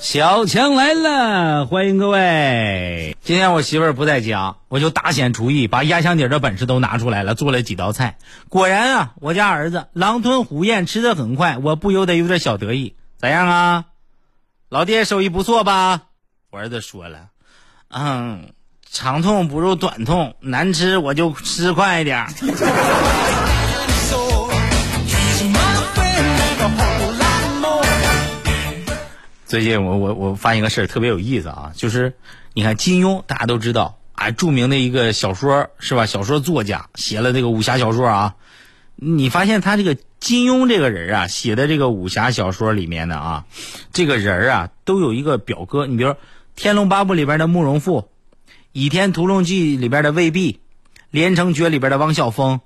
小强来了，欢迎各位。今天我媳妇儿不在家，我就大显厨艺，把压箱底的本事都拿出来了，做了几道菜。果然啊，我家儿子狼吞虎咽，吃的很快，我不由得有点小得意。咋样啊？老爹手艺不错吧？我儿子说了，嗯，长痛不如短痛，难吃我就吃快一点。最近我我我发现个事儿特别有意思啊，就是你看金庸，大家都知道啊，著名的一个小说是吧？小说作家写了这个武侠小说啊。你发现他这个金庸这个人啊，写的这个武侠小说里面的啊，这个人啊都有一个表哥。你比如《天龙八部》里边的慕容复，《倚天屠龙记》里边的魏碧，《连城诀》里边的汪小峰。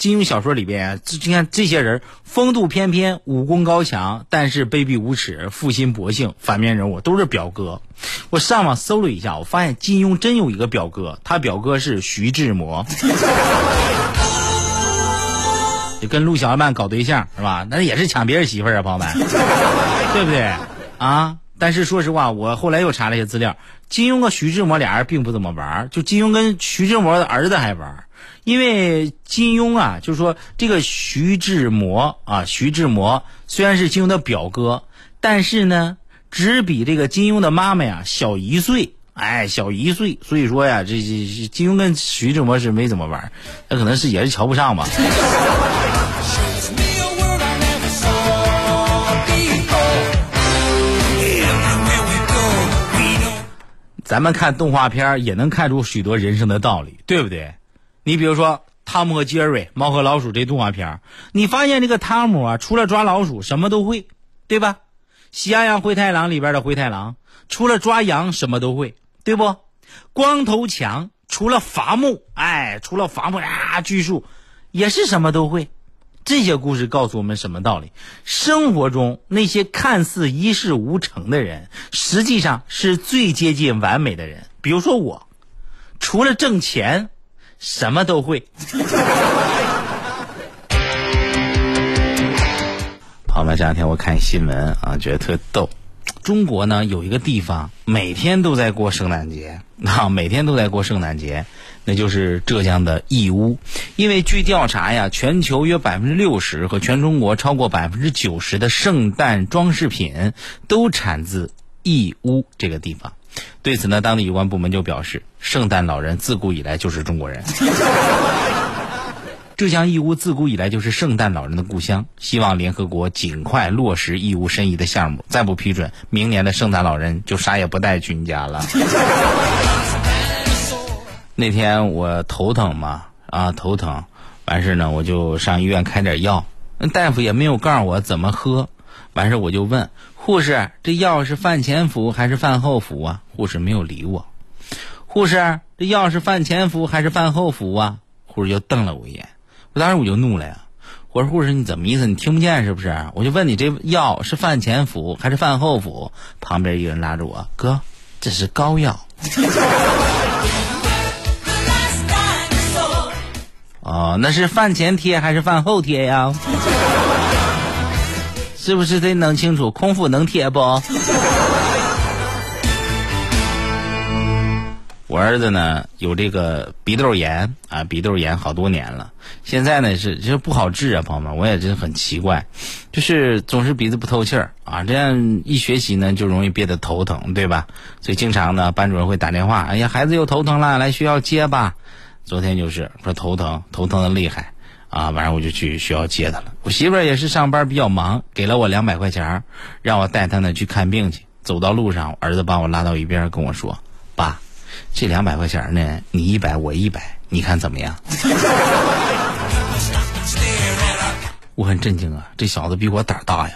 金庸小说里边，你看这些人风度翩翩，武功高强，但是卑鄙无耻，负心薄幸，反面人物都是表哥。我上网搜了一下，我发现金庸真有一个表哥，他表哥是徐志摩，就跟陆小曼搞对象是吧？那也是抢别人媳妇儿啊，朋友们，对不对啊？但是说实话，我后来又查了一些资料，金庸和徐志摩俩人并不怎么玩，就金庸跟徐志摩的儿子还玩。因为金庸啊，就是说这个徐志摩啊，徐志摩虽然是金庸的表哥，但是呢，只比这个金庸的妈妈呀小一岁，哎，小一岁，所以说呀，这这金庸跟徐志摩是没怎么玩，那可能是也是瞧不上吧。咱们看动画片也能看出许多人生的道理，对不对？你比如说《汤姆和杰瑞》《猫和老鼠》这动画片你发现这个汤姆啊，除了抓老鼠什么都会，对吧？《喜羊羊灰太狼》里边的灰太狼，除了抓羊什么都会，对不？光头强除了伐木，哎，除了伐木啊锯树，也是什么都会。这些故事告诉我们什么道理？生活中那些看似一事无成的人，实际上是最接近完美的人。比如说我，除了挣钱。什么都会。朋友们，这两天我看新闻啊，觉得特逗。中国呢有一个地方每天都在过圣诞节啊，每天都在过圣诞节，那就是浙江的义乌。因为据调查呀，全球约百分之六十和全中国超过百分之九十的圣诞装饰品都产自义乌这个地方。对此呢，当地有关部门就表示，圣诞老人自古以来就是中国人。浙江义乌自古以来就是圣诞老人的故乡，希望联合国尽快落实义乌申遗的项目，再不批准，明年的圣诞老人就啥也不带去你家了。那天我头疼嘛，啊头疼，完事呢我就上医院开点药，大夫也没有告诉我怎么喝，完事我就问。护士，这药是饭前服还是饭后服啊？护士没有理我。护士，这药是饭前服还是饭后服啊？护士就瞪了我一眼。我当时我就怒了呀！我说护士，你怎么意思？你听不见是不是？我就问你，这药是饭前服还是饭后服？旁边一个人拉着我，哥，这是膏药。哦，那是饭前贴还是饭后贴呀？是不是得弄清楚空腹能贴不？我儿子呢有这个鼻窦炎啊，鼻窦炎好多年了，现在呢是就是不好治啊，朋友们，我也真很奇怪，就是总是鼻子不透气儿啊，这样一学习呢就容易憋得头疼，对吧？所以经常呢班主任会打电话，哎呀孩子又头疼了，来学校接吧。昨天就是说头疼，头疼的厉害。啊，晚上我就去学校接他了。我媳妇儿也是上班比较忙，给了我两百块钱，让我带他呢去看病去。走到路上，儿子把我拉到一边跟我说：“爸，这两百块钱呢，你一百我一百，你看怎么样？” 我很震惊啊，这小子比我胆大呀！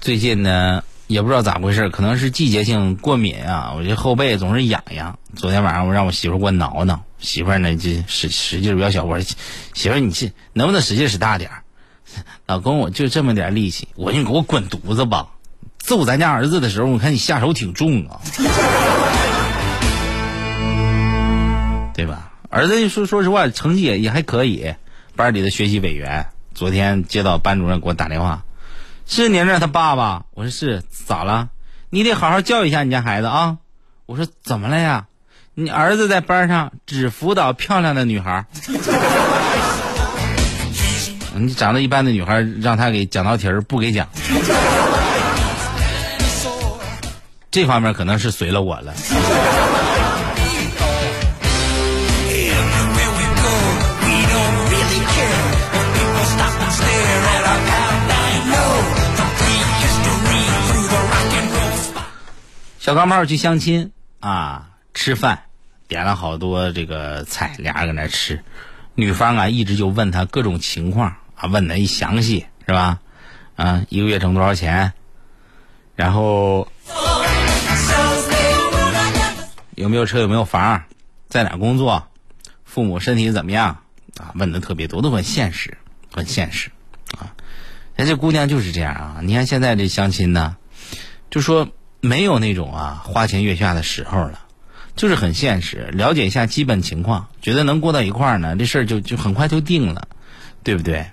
最近呢？也不知道咋回事，可能是季节性过敏啊！我这后背总是痒痒。昨天晚上我让我媳妇给我挠挠，媳妇呢就使使劲比较小，我说媳妇你这能不能使劲使大点 老公我就这么点力气，我说你给我滚犊子吧！揍咱家儿子的时候，我看你下手挺重啊，对吧？儿子说说实话成绩也也还可以，班里的学习委员。昨天接到班主任给我打电话，是您这他爸爸？我说是，咋了？你得好好教育一下你家孩子啊！我说怎么了呀？你儿子在班上只辅导漂亮的女孩。你长得一般的女孩，让他给讲道题儿不给讲，这方面可能是随了我了。小钢炮去相亲啊，吃饭，点了好多这个菜，俩人搁那吃。女方啊，一直就问他各种情况啊，问的一详细是吧？啊，一个月挣多少钱？然后有没有车？有没有房？在哪工作？父母身体怎么样？啊，问的特别多，都很现实，很现实啊。哎，这姑娘就是这样啊。你看现在这相亲呢，就说。没有那种啊花前月下的时候了，就是很现实，了解一下基本情况，觉得能过到一块儿呢，这事儿就就很快就定了，对不对？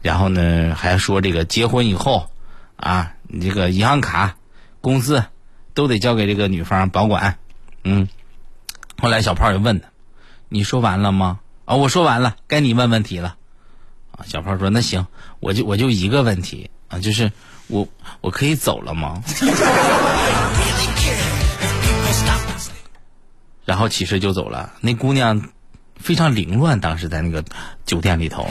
然后呢，还说这个结婚以后啊，你这个银行卡、工资都得交给这个女方保管，嗯。后来小炮又问他：“你说完了吗？”啊，我说完了，该你问问题了。啊，小炮说：“那行，我就我就一个问题啊，就是。”我我可以走了吗？然后起身就走了。那姑娘非常凌乱，当时在那个酒店里头。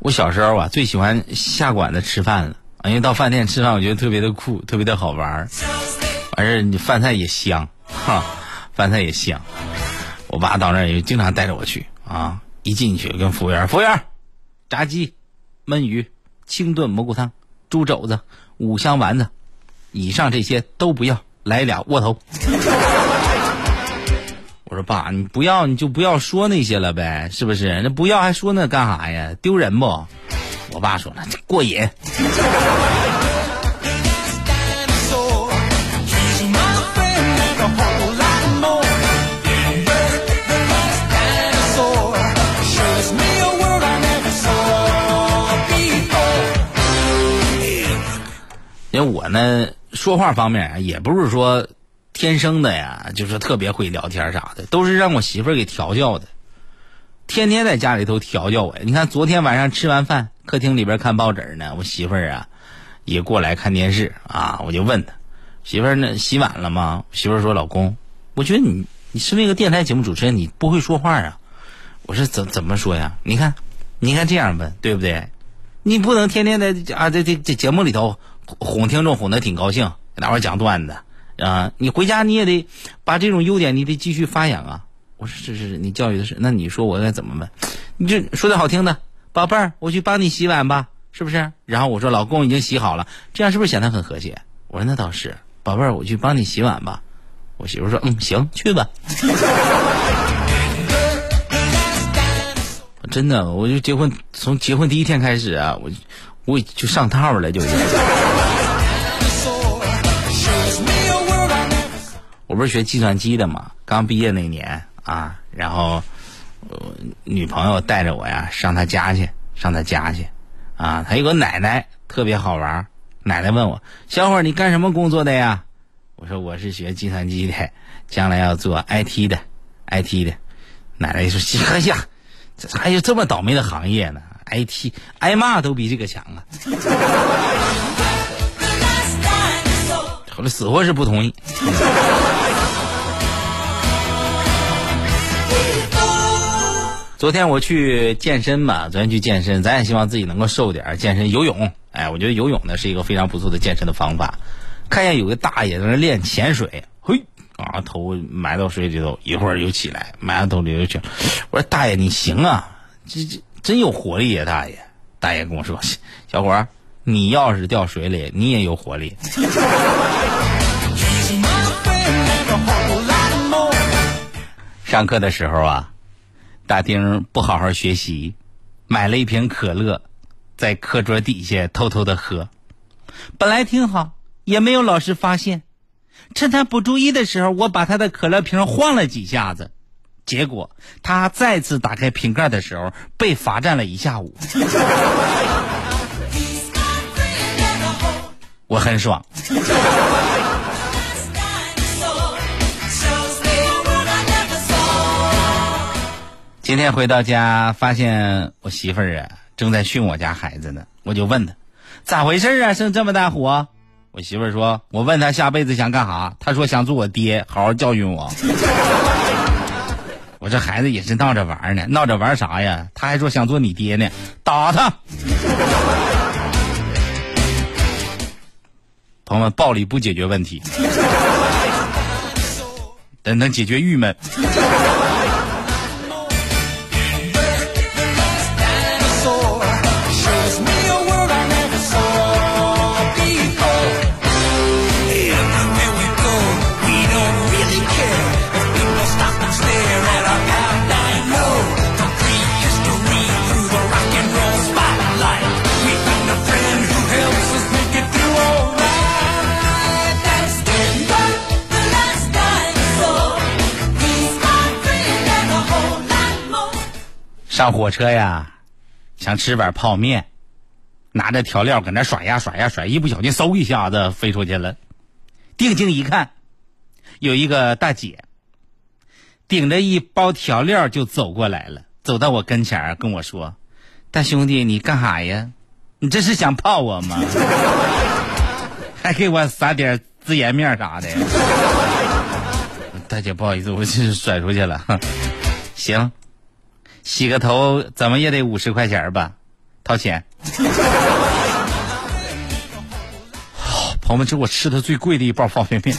我小时候啊，最喜欢下馆子吃饭了，因为到饭店吃饭，我觉得特别的酷，特别的好玩儿，完事儿你饭菜也香，哈。饭菜也香，我爸到那儿也经常带着我去啊。一进去跟服务员，服务员，炸鸡、焖鱼、清炖蘑菇汤、猪肘子、五香丸子，以上这些都不要，来俩窝头。我说爸，你不要你就不要说那些了呗，是不是？那不要还说那干啥呀？丢人不？我爸说了，过瘾。我呢，说话方面也不是说天生的呀，就是特别会聊天啥的，都是让我媳妇儿给调教的，天天在家里头调教我。你看昨天晚上吃完饭，客厅里边看报纸呢，我媳妇儿啊也过来看电视啊，我就问她媳妇儿那洗碗了吗？媳妇儿说老公，我觉得你你是那个电台节目主持人，你不会说话啊。我说怎怎么说呀？你看，你看这样问对不对？你不能天天在啊这这这节目里头。哄听众哄得挺高兴，给大伙讲段子啊！你回家你也得把这种优点你得继续发扬啊！我说是是，你教育的是，那你说我该怎么问？你就说点好听的，宝贝儿，我去帮你洗碗吧，是不是？然后我说老公已经洗好了，这样是不是显得很和谐？我说那倒是，宝贝儿，我去帮你洗碗吧。我媳妇说嗯行，去吧。真的，我就结婚从结婚第一天开始啊，我我就上套了，就已经。我不是学计算机的嘛，刚毕业那年啊，然后女朋友带着我呀上她家去，上她家去，啊，她有个奶奶特别好玩奶奶问我：“小伙儿，你干什么工作的呀？”我说：“我是学计算机的，将来要做 IT 的，IT 的。”奶奶说：“哎呀，这还有这么倒霉的行业呢？IT 挨骂都比这个强啊！”后来死活是不同意。昨天我去健身嘛，昨天去健身，咱也希望自己能够瘦点健身游泳，哎，我觉得游泳呢是一个非常不错的健身的方法。看见有个大爷在那练潜水，嘿，啊，头埋到水里头，一会儿又起来，埋到头里又去。我说大爷你行啊，这这真有活力呀，大爷。大爷跟我说，小伙儿，你要是掉水里，你也有活力。上课的时候啊。大丁不好好学习，买了一瓶可乐，在课桌底下偷偷的喝。本来挺好，也没有老师发现。趁他不注意的时候，我把他的可乐瓶晃了几下子，结果他再次打开瓶盖的时候，被罚站了一下午。我很爽。今天回到家，发现我媳妇儿啊正在训我家孩子呢，我就问他咋回事啊，生这么大火？我媳妇儿说，我问他下辈子想干啥，他说想做我爹，好好教训我。我这孩子也是闹着玩呢，闹着玩啥呀？他还说想做你爹呢，打他！朋友们，暴力不解决问题，但能解决郁闷。上火车呀，想吃碗泡面，拿着调料搁那甩呀甩呀甩，一不小心嗖一下子飞出去了。定睛一看，有一个大姐顶着一包调料就走过来了，走到我跟前儿跟我说：“大兄弟，你干啥呀？你这是想泡我吗？还给我撒点孜然面啥的。”大姐不好意思，我这是甩出去了。行。洗个头怎么也得五十块钱吧，掏钱。朋友们，这我吃的最贵的一包方便面。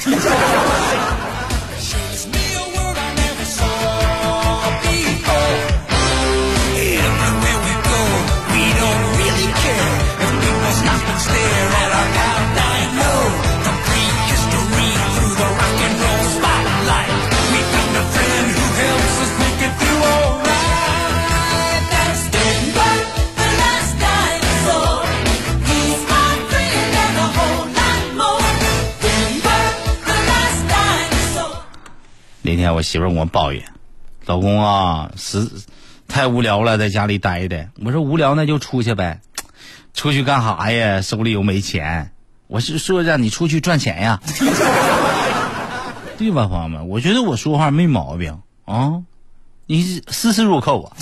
媳妇跟我抱怨：“老公啊，实太无聊了，在家里待的。”我说：“无聊那就出去呗，出去干啥呀？手里又没钱。”我是说让你出去赚钱呀，对吧，朋友们？我觉得我说话没毛病啊，你丝丝入扣啊。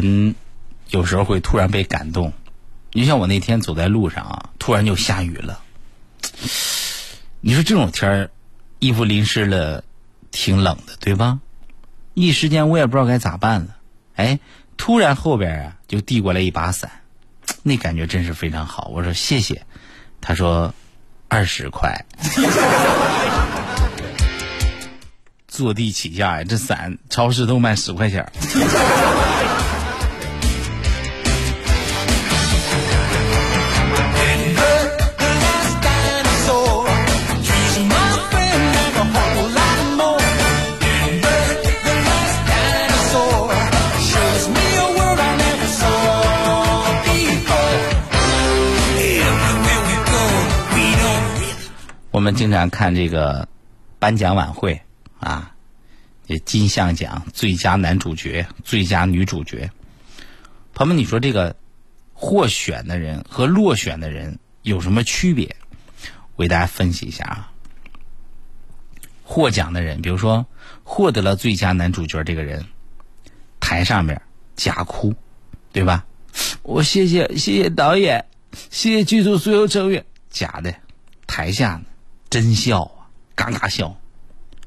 人有时候会突然被感动，你像我那天走在路上啊，突然就下雨了。你说这种天儿，衣服淋湿了，挺冷的，对吧？一时间我也不知道该咋办了。哎，突然后边啊就递过来一把伞，那感觉真是非常好。我说谢谢，他说二十块，坐地起价呀！这伞超市都卖十块钱。我们经常看这个颁奖晚会啊，这金像奖最佳男主角、最佳女主角。朋友们，你说这个获选的人和落选的人有什么区别？我给大家分析一下啊。获奖的人，比如说获得了最佳男主角这个人，台上面假哭，对吧？我谢谢谢谢导演，谢谢剧组所有成员，假的，台下呢。真笑啊，嘎嘎笑。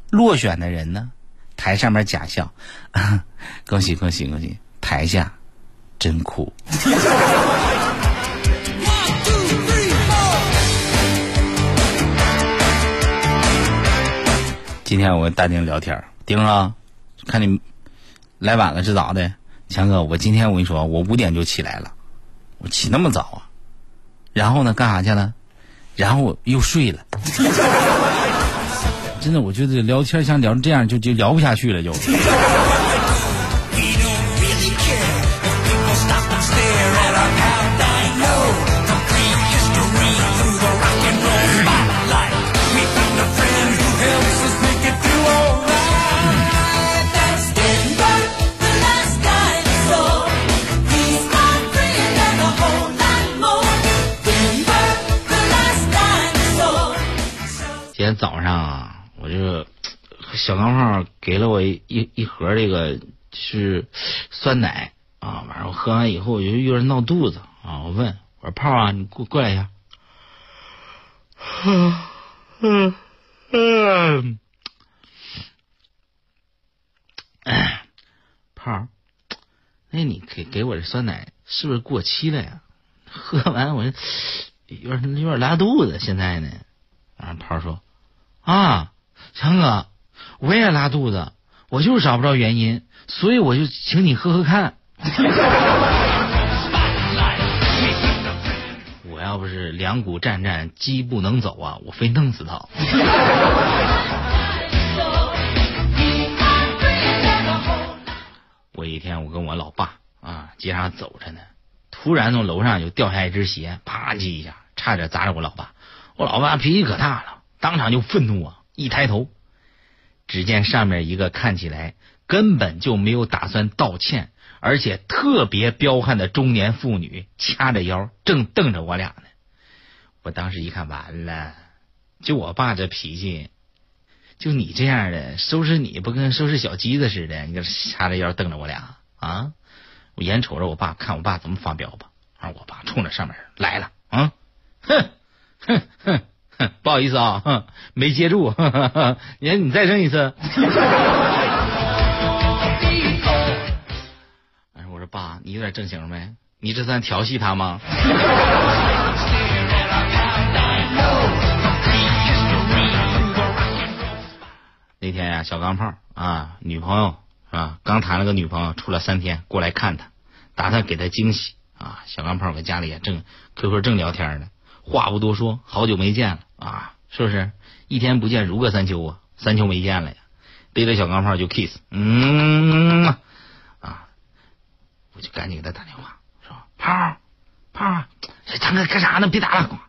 落选的人呢，台上面假笑，啊 恭喜恭喜恭喜！台下真哭。今天我跟大丁聊天，丁啊，看你来晚了是咋的？强哥，我今天我跟你说，我五点就起来了，我起那么早啊？然后呢，干啥去了？然后又睡了。真的，我觉得聊天像聊成这样，就就聊不下去了，就。早上啊，我就 小钢炮给了我一一盒这个是酸奶啊，晚上我喝完以后我就有点闹肚子啊，我问我说炮啊，你过过来一下，嗯嗯嗯，炮，那你给给我这酸奶是不是过期了呀？喝完我有点有点拉肚子，现在呢，然后炮说。啊，强哥，我也拉肚子，我就是找不着原因，所以我就请你喝喝看。我要不是两股战战，鸡不能走啊，我非弄死他。我一天，我跟我老爸啊街上走着呢，突然从楼上就掉下一只鞋，啪叽一下，差点砸着我老爸。我老爸脾气可大了。当场就愤怒啊！一抬头，只见上面一个看起来根本就没有打算道歉，而且特别彪悍的中年妇女，掐着腰正瞪着我俩呢。我当时一看，完了，就我爸这脾气，就你这样的，收拾你不跟收拾小鸡子似的？你这掐着腰瞪着我俩啊！我眼瞅着我爸，看我爸怎么发飙吧。然后我爸冲着上面来了，啊，哼，哼哼。不好意思啊，没接住。你你再扔一次。哎，我说爸，你有点正形没？你这算调戏他吗？那天呀，小钢炮啊，女朋友啊，刚谈了个女朋友，处了三天，过来看他，打算给他惊喜啊。小钢炮搁家里也正 QQ 正聊天呢。话不多说，好久没见了啊，是不是？一天不见如隔三秋啊，三秋没见了呀。背着小钢炮就 kiss，嗯啊，我就赶紧给他打电话，说炮炮，强哥干啥呢？别打了，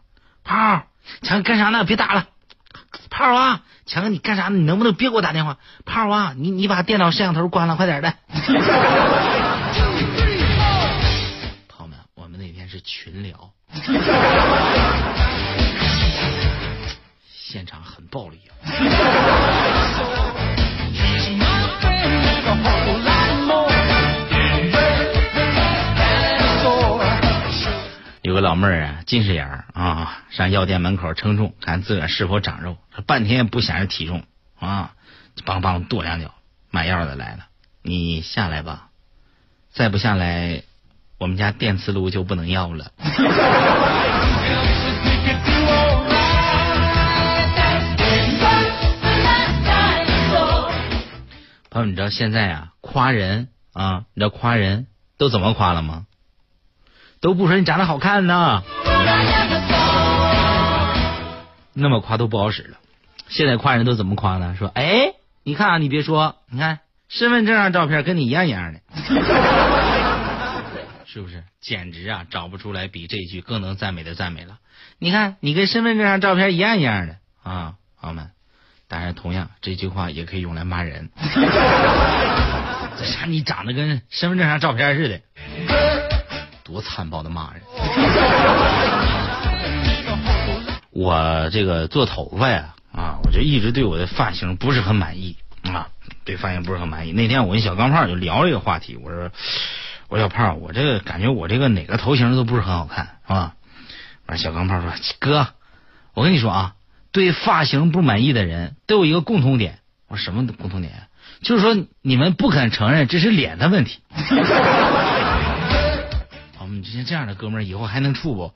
炮强干啥呢？别打了，炮啊，强哥你干啥呢？你能不能别给我打电话？炮啊，你你把电脑摄像头关了，快点的。朋友们，我们那天是群聊。暴力啊！有个老妹儿啊，近视眼儿啊，上药店门口称重，看自个儿是否长肉，半天也不显示体重啊，梆梆跺两脚，买药的来了，你下来吧，再不下来。我们家电磁炉就不能要了。你知道现在啊，夸人啊，你知道夸人都怎么夸了吗？都不说你长得好看呢，那么夸都不好使了。现在夸人都怎么夸呢？说，哎，你看啊，你别说，你看身份证上照片跟你一样一样的。是不是？简直啊，找不出来比这句更能赞美的赞美了。你看，你跟身份证上照片一样一样的啊，朋友们。当然，同样这句话也可以用来骂人。这啥？你长得跟身份证上照片似的，多残暴的骂人！我这个做头发呀，啊，我就一直对我的发型不是很满意啊，对发型不是很满意。那天我跟小钢炮就聊这个话题，我说。我说小胖，我这个感觉我这个哪个头型都不是很好看，是吧？完，小钢炮说：“哥，我跟你说啊，对发型不满意的人都有一个共同点我什么共同点？就是说你们不肯承认这是脸的问题。我们这样的哥们儿以后还能处不？